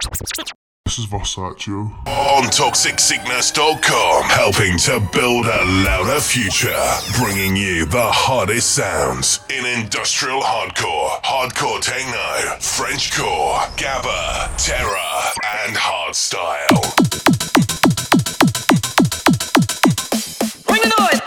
This is Versattchio. On ToxicSickness.com, helping to build a louder future. Bringing you the hottest sounds in industrial hardcore, hardcore techno, Frenchcore, gabber, terror, and hardstyle. Bring the noise!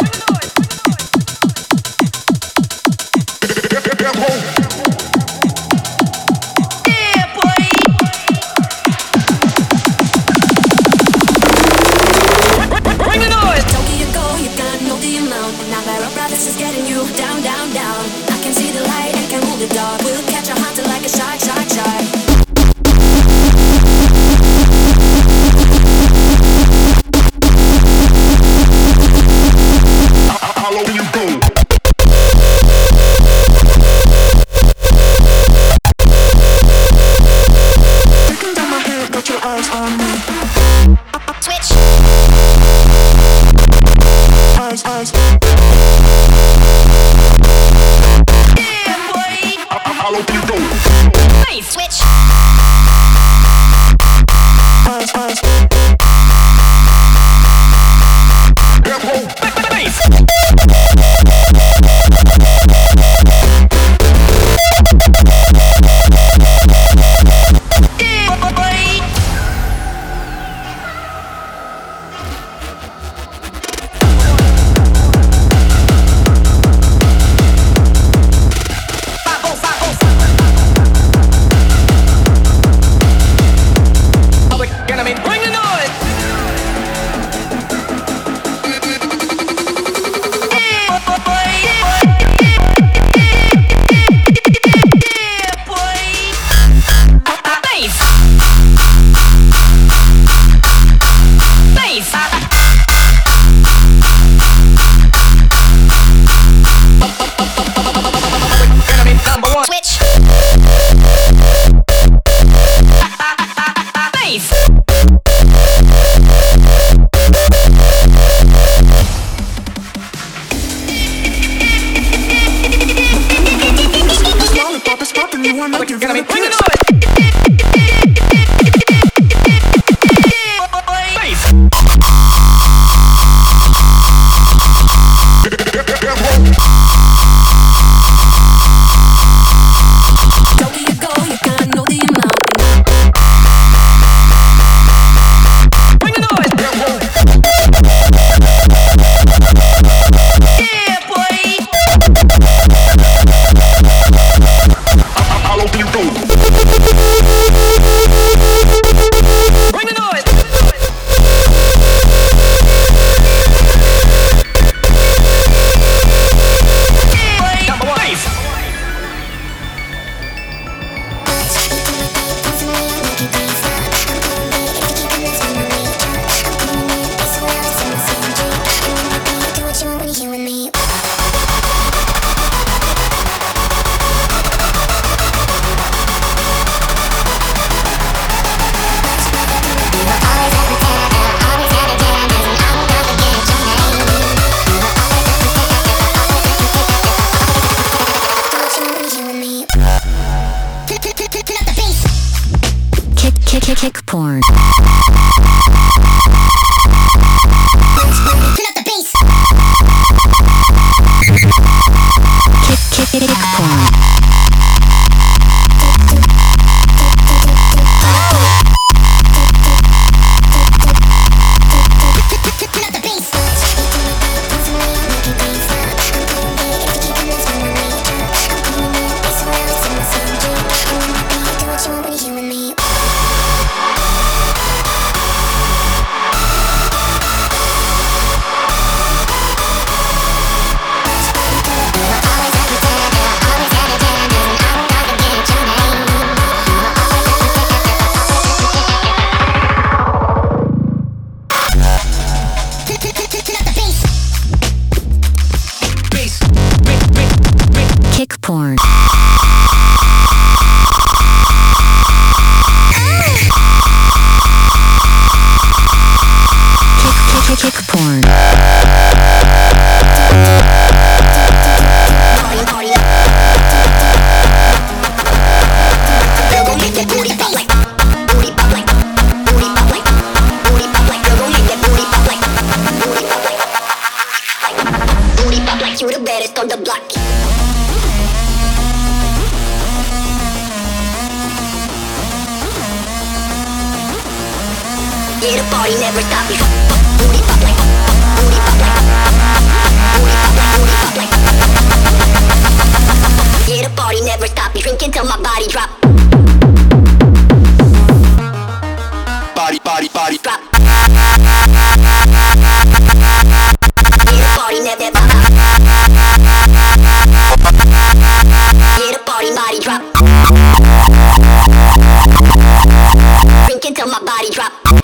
Until my body drop.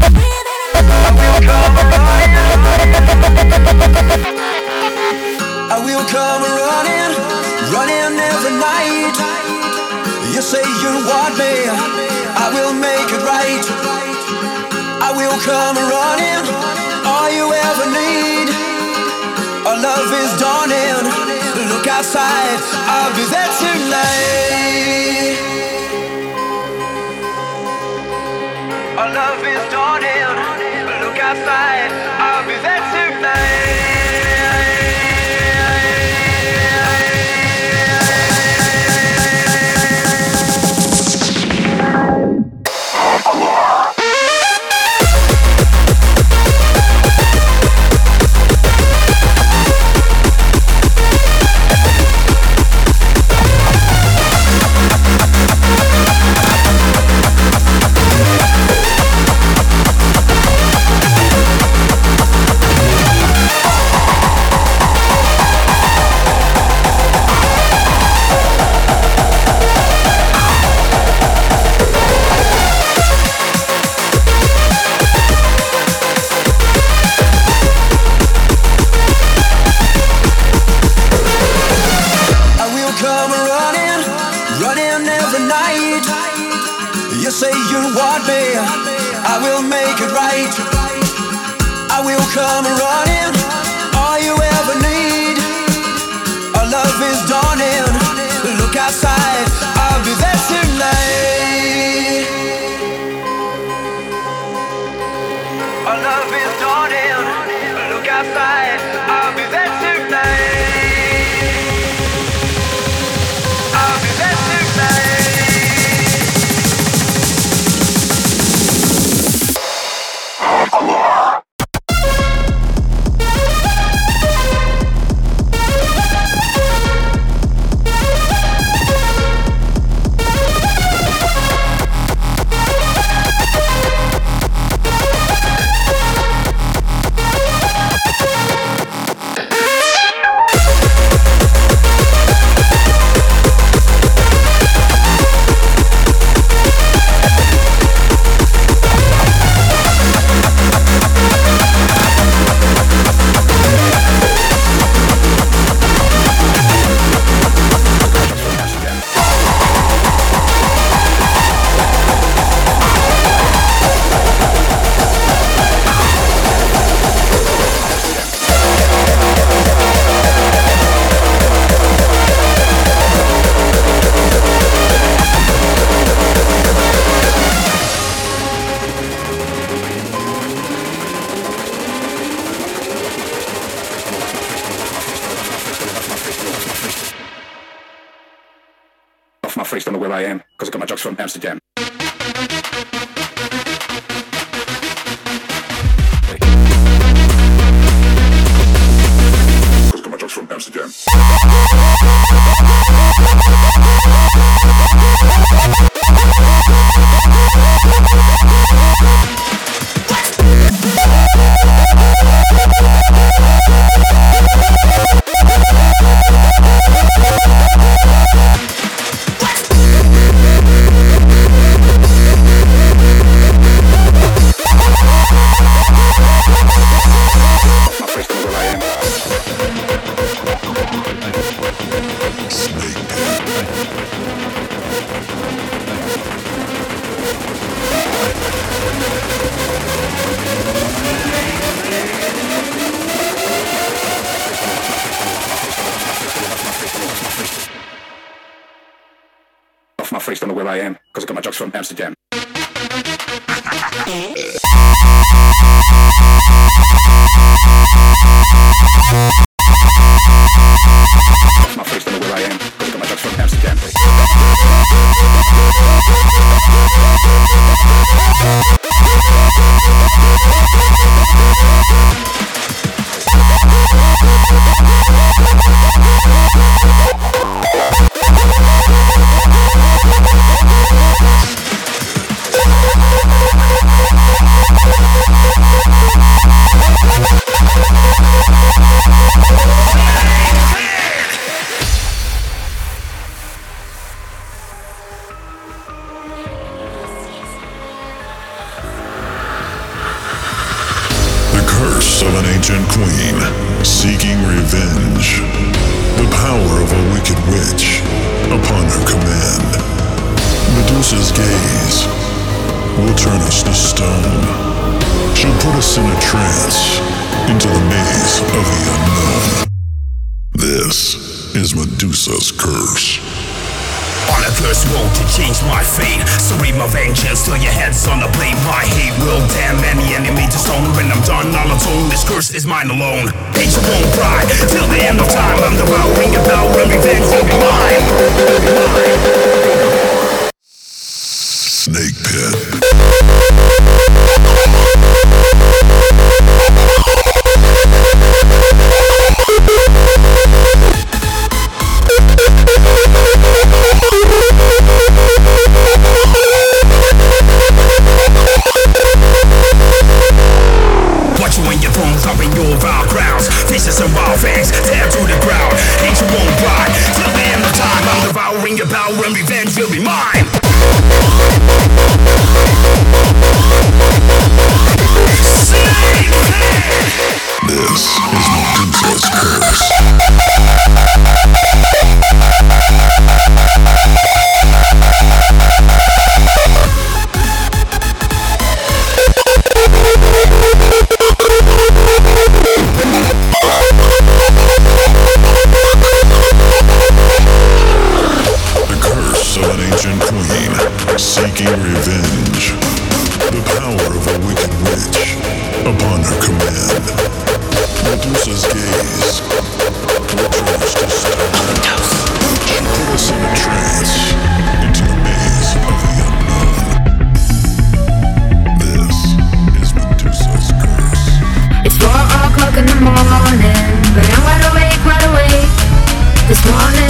Bye. I will come running, running every night. You say you want me, I will make it right. I will come running, all you ever need. Our love is dawning. Look outside, I'll be there tonight. I. outside. Upon her command, Medusa's gaze will turn us to stone. She'll put us in a trance into the maze of the unknown. This is Medusa's curse curse wrote to change my fate. So read vengeance till your head's on the plate. My hate will damn any enemy to stone. When I'm done, all alone. This curse is mine alone. Hate your own pride till the end of time. I'm devouring your power and revenge will be mine. Snake pit. this morning.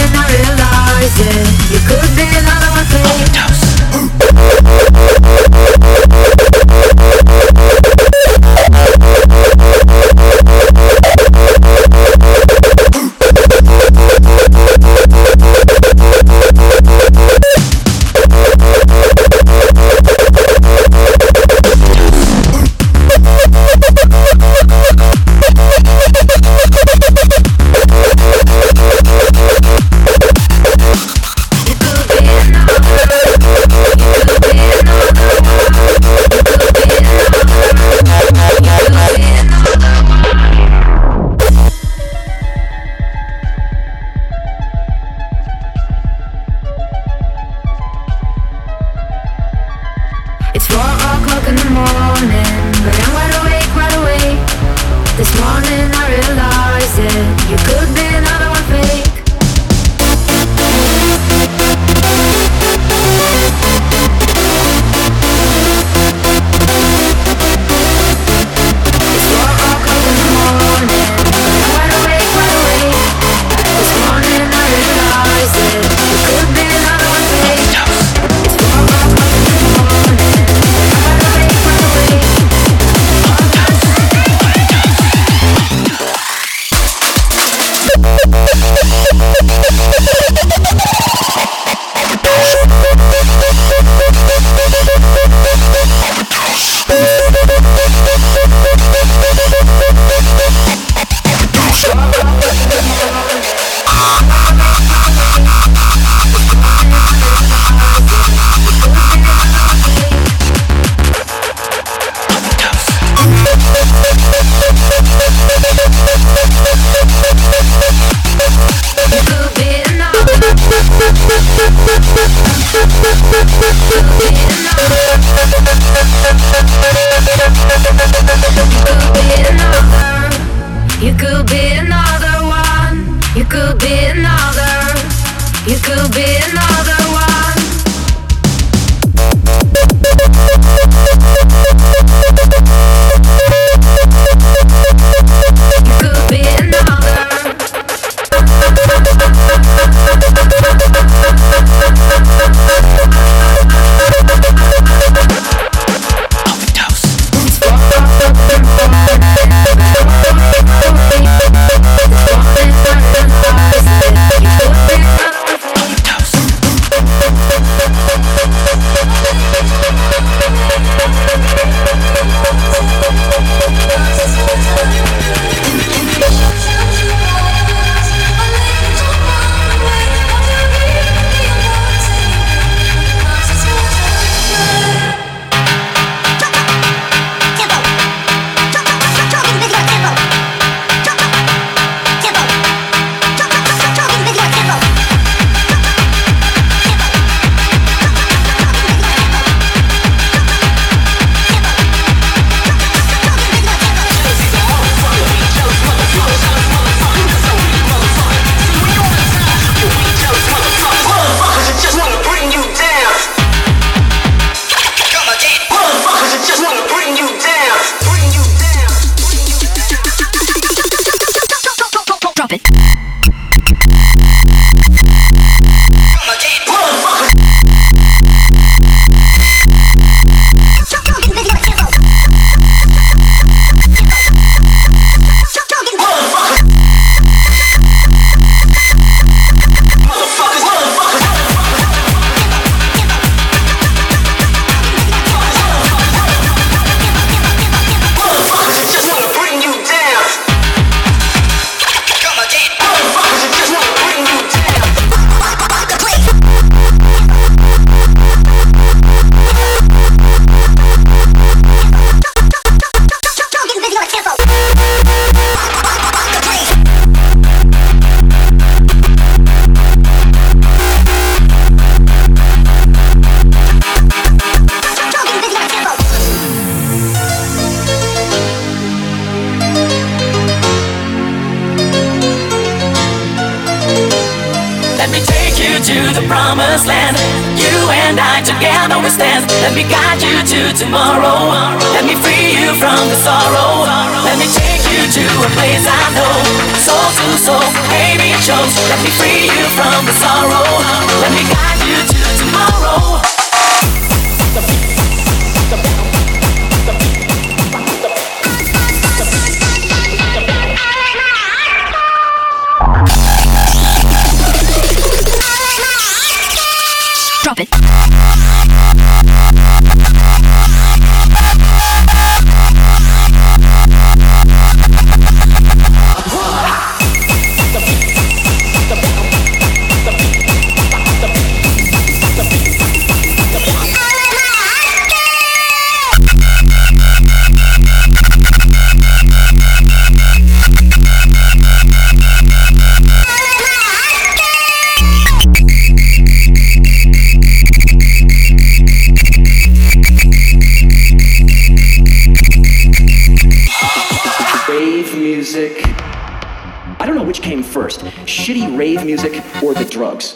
Music or the drugs.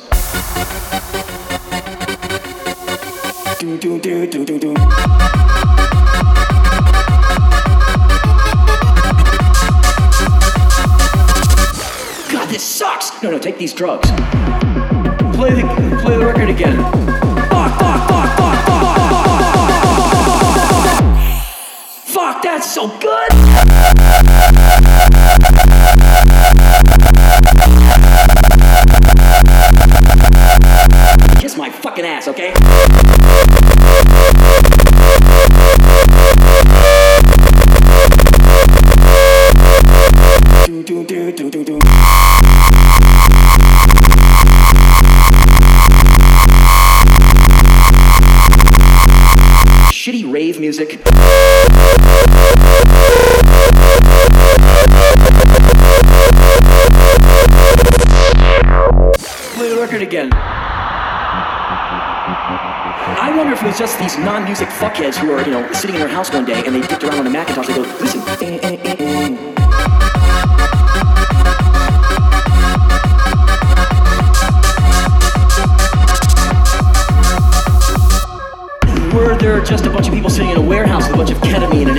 Doom, doom, doom, doom, doom. God, this sucks! No, no, take these drugs. Play the, play the record again. Fuck, fuck, fuck, fuck, fuck, fuck, fuck, fuck. Fuck, that's so good! Just these non-music fuckheads who are, you know, sitting in their house one day and they dipped around on a Macintosh. They go, listen. eh, eh, eh, eh." Were there just a bunch of people sitting in a warehouse with a bunch of ketamine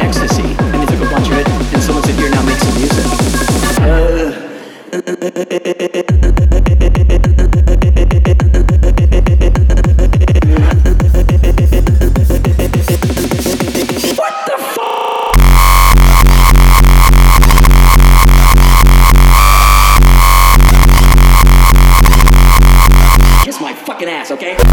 okay?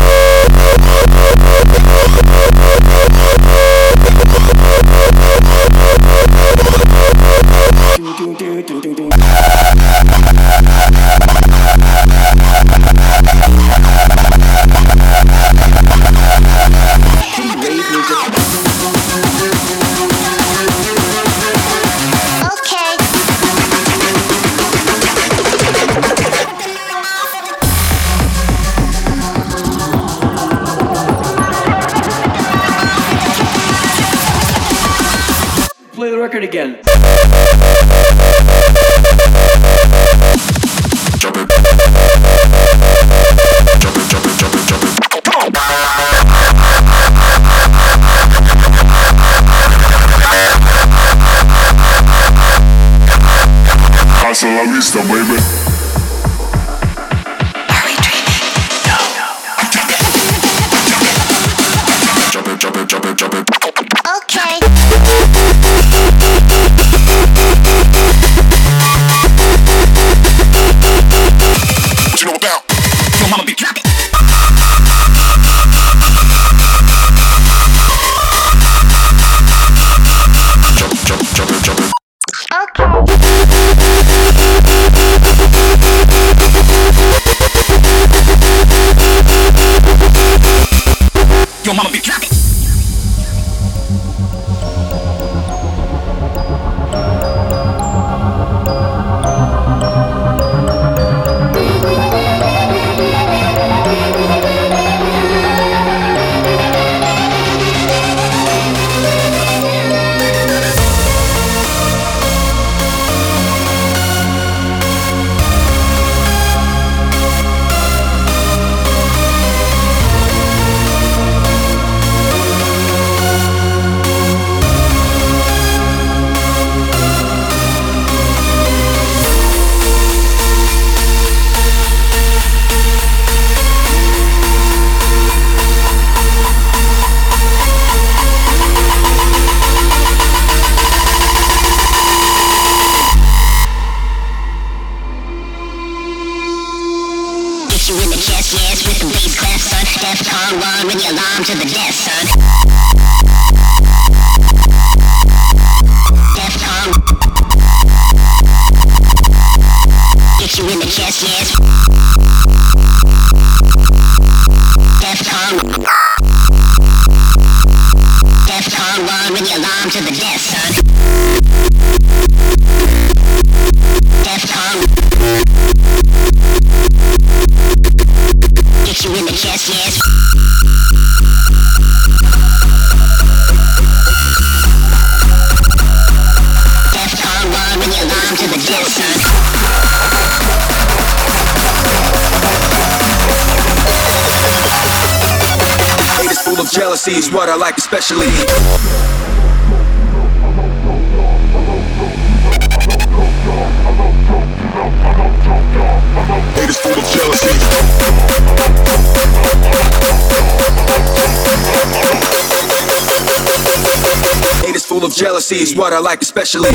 Jealousy is what I like especially.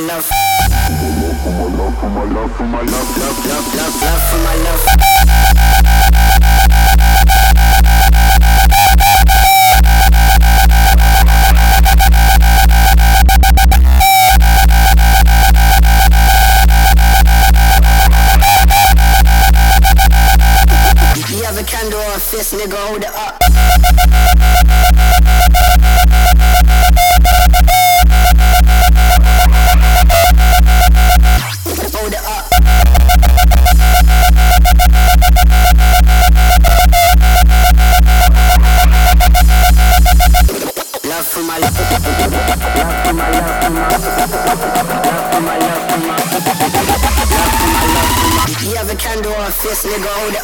love. For my love, for my love, for my love, love, love, love, love, for my love. You have a candle or a fist, nigga, hold it up. Or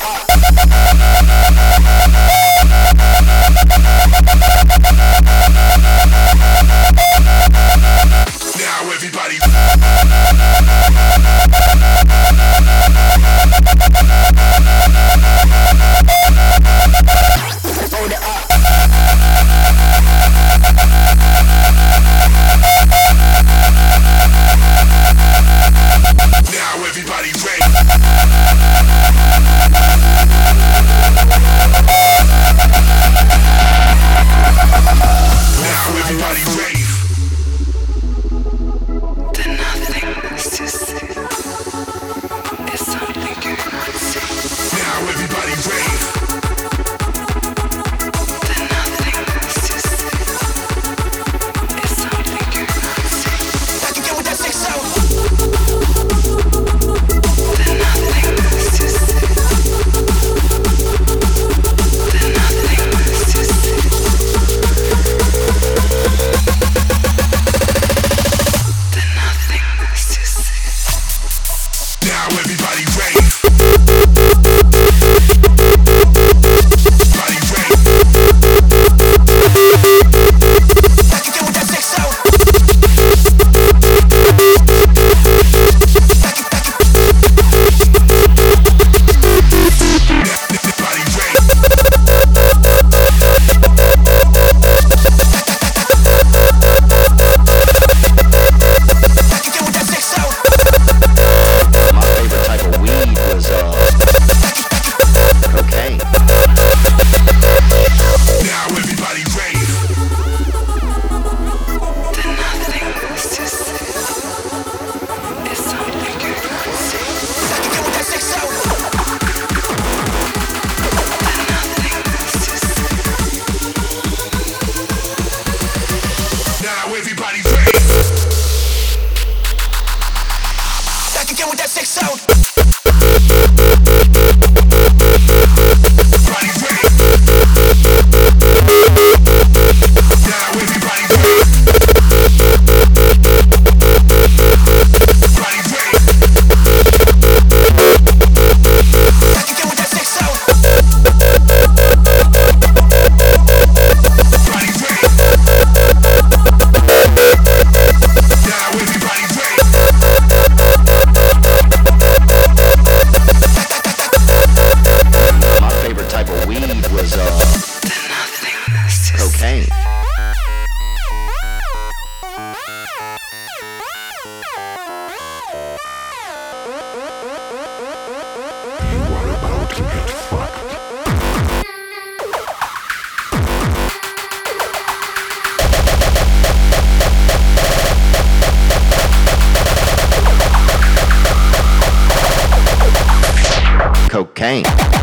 Cocaine.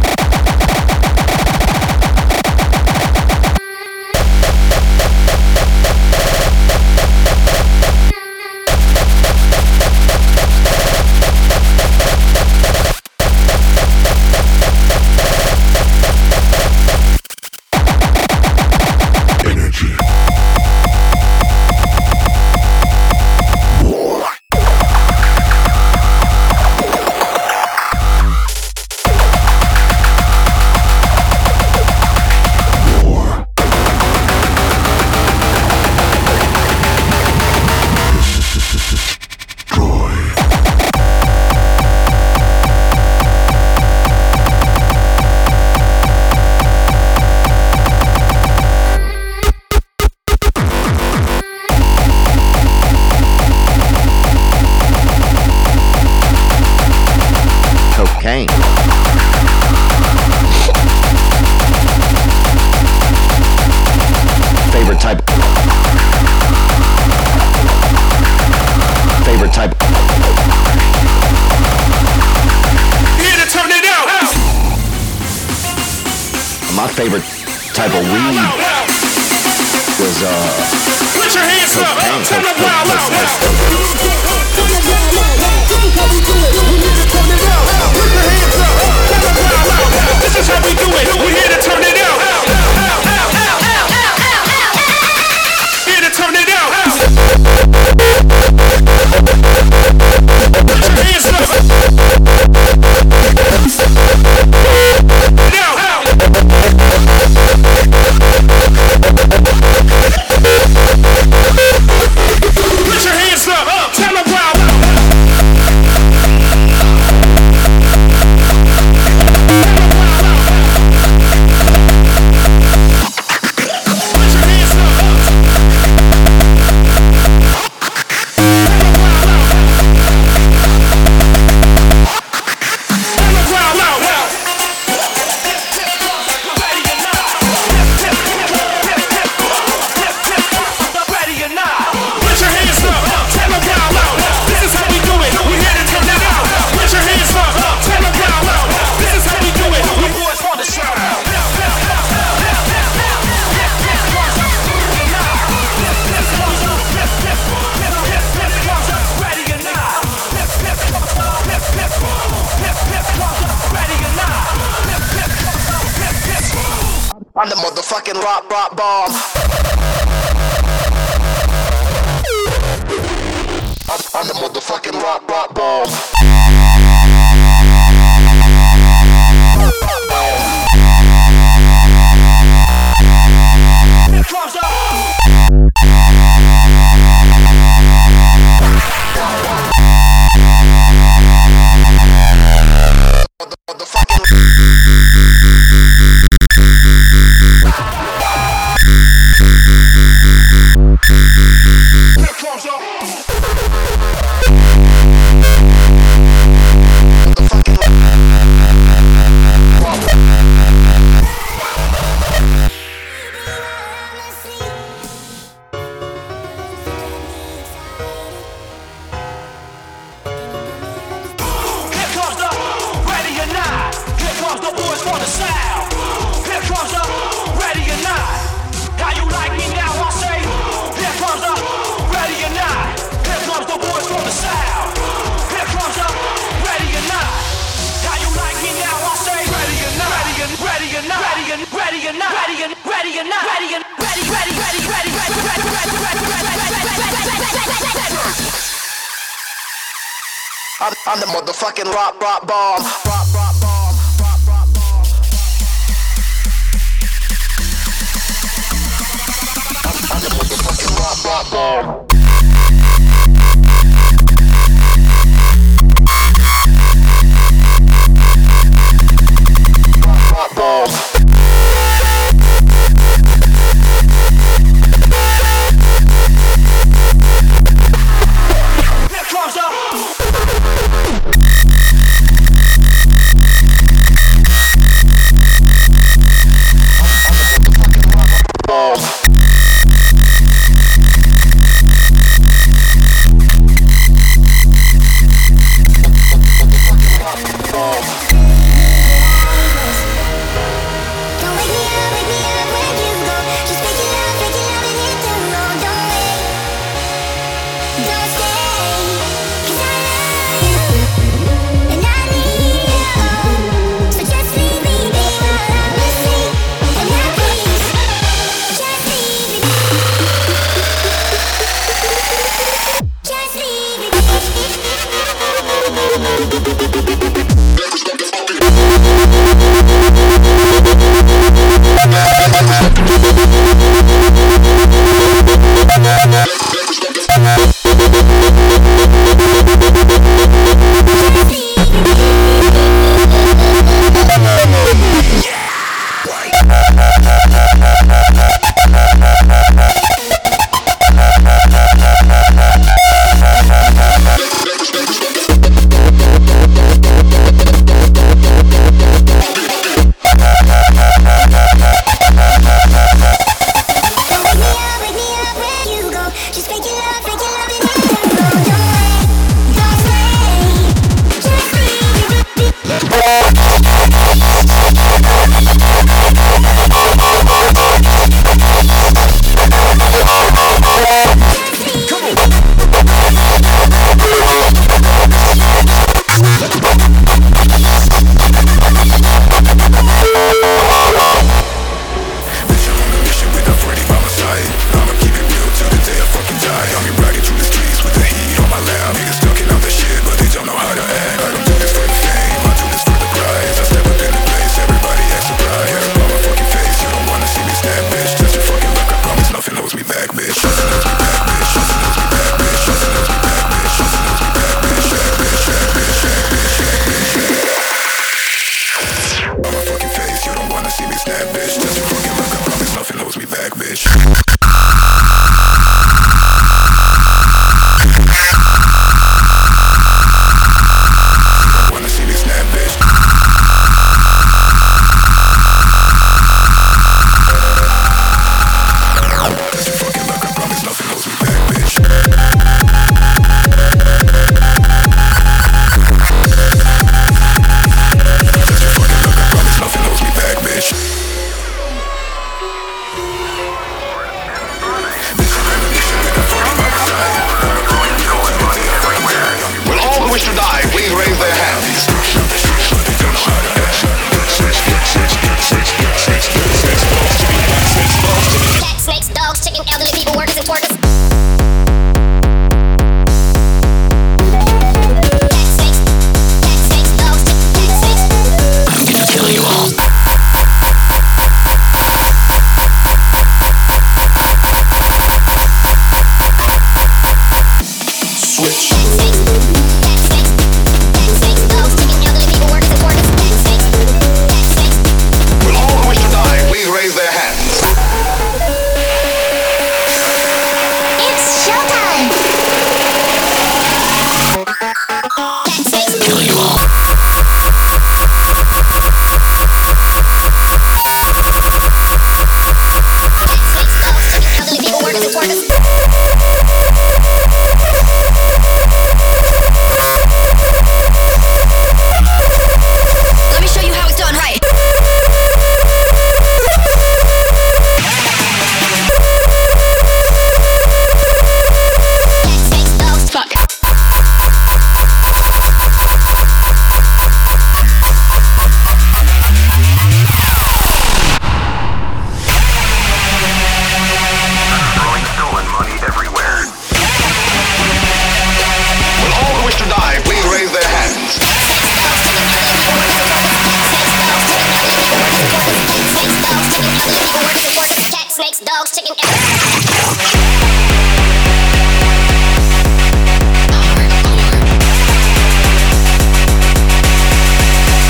Chicken.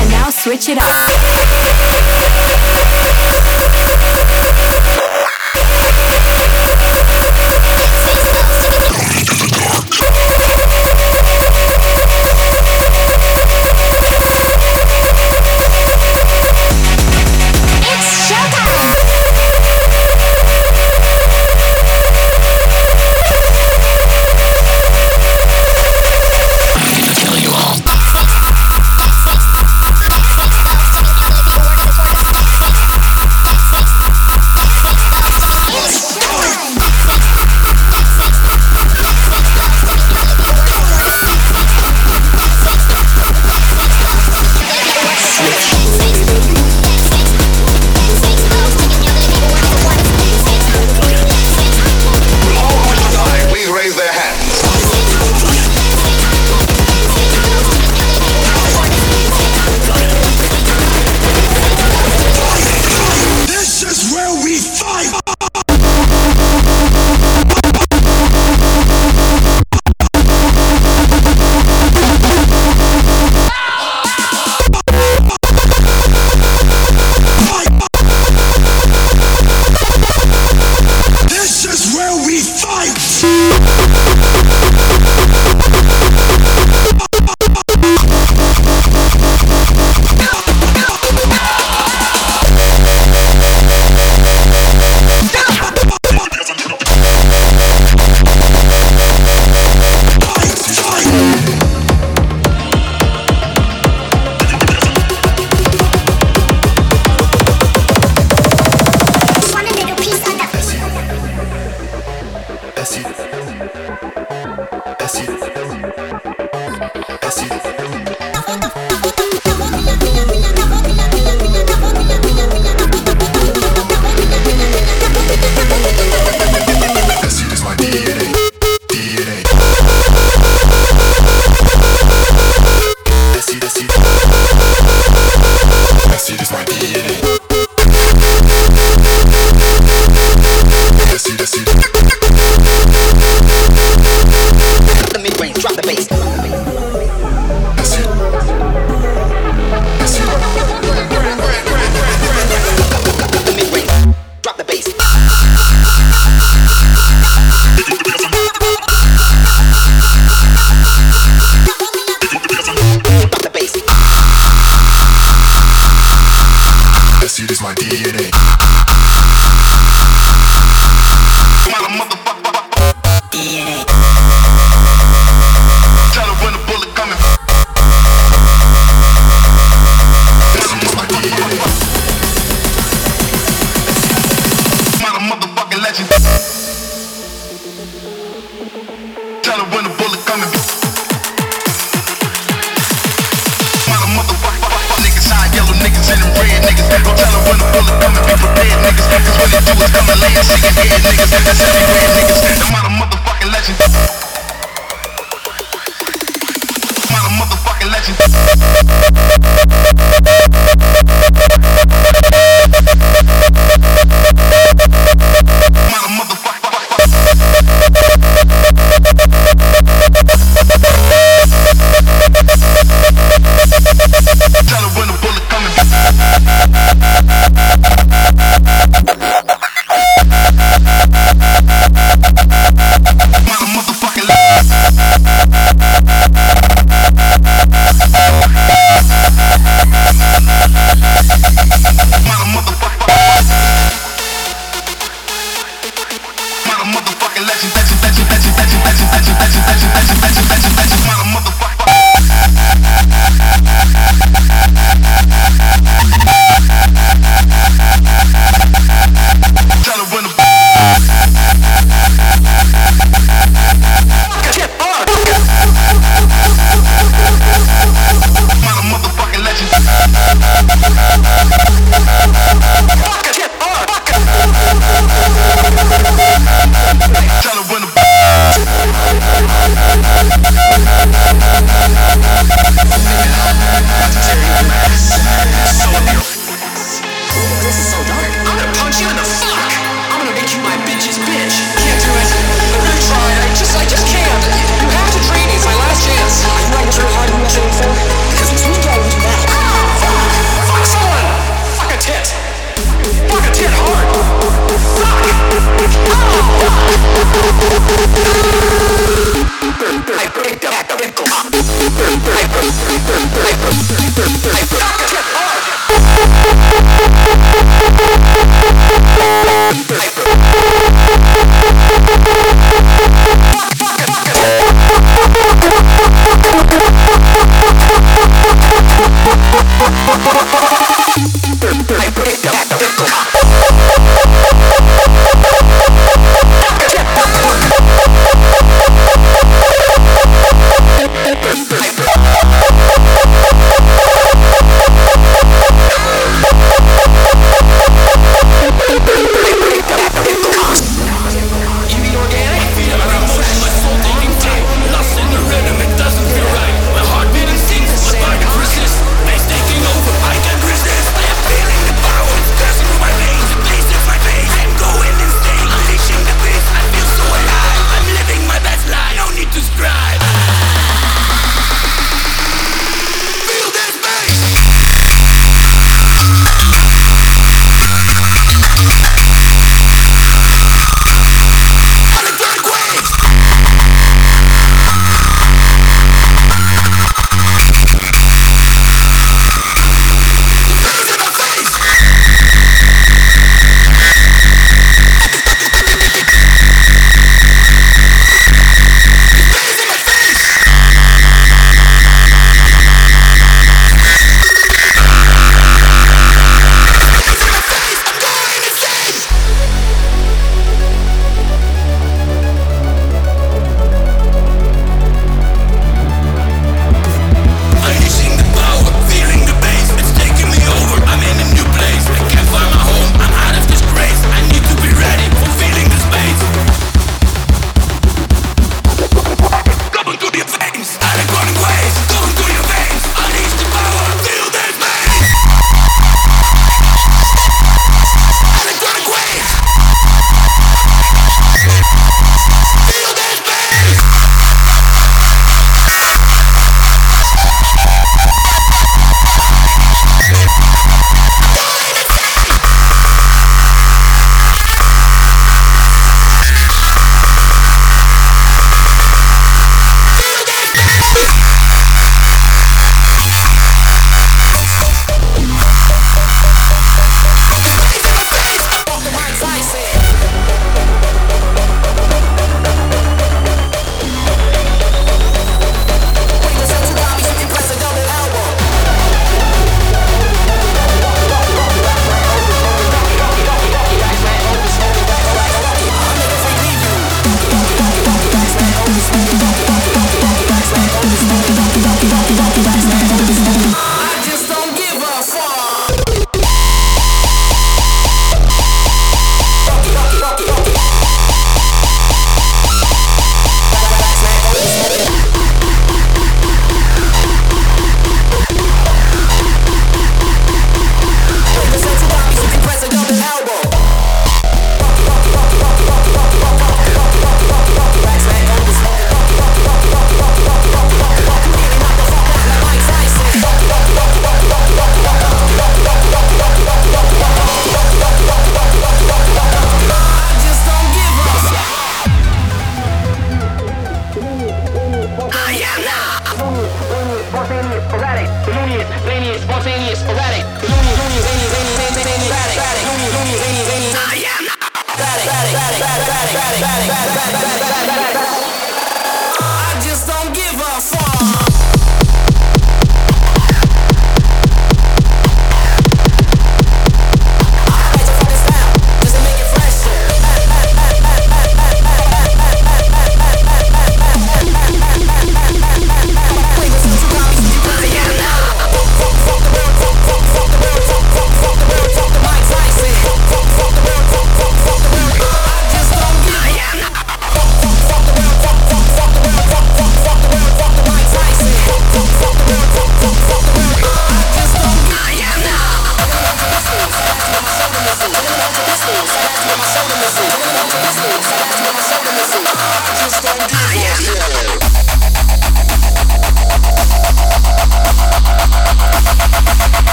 And now switch it up.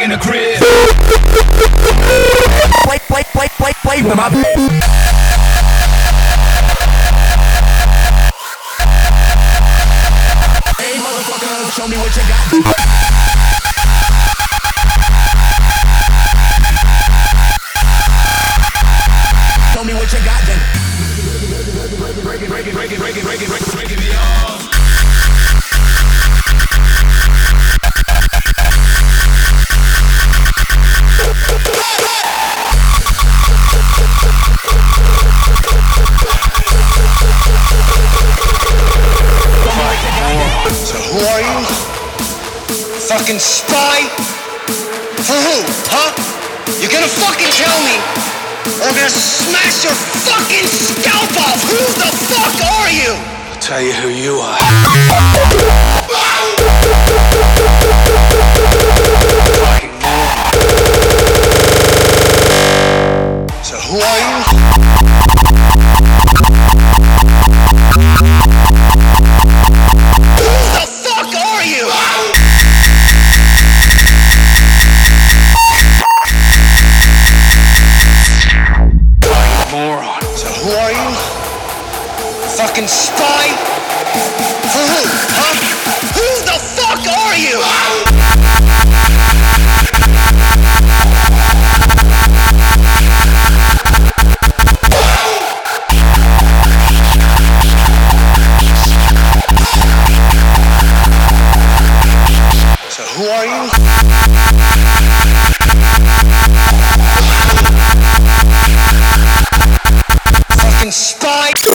back in the crib. Wait, wait, wait, wait, wait my Hey, motherfucker, show me what you got. tell you who you are.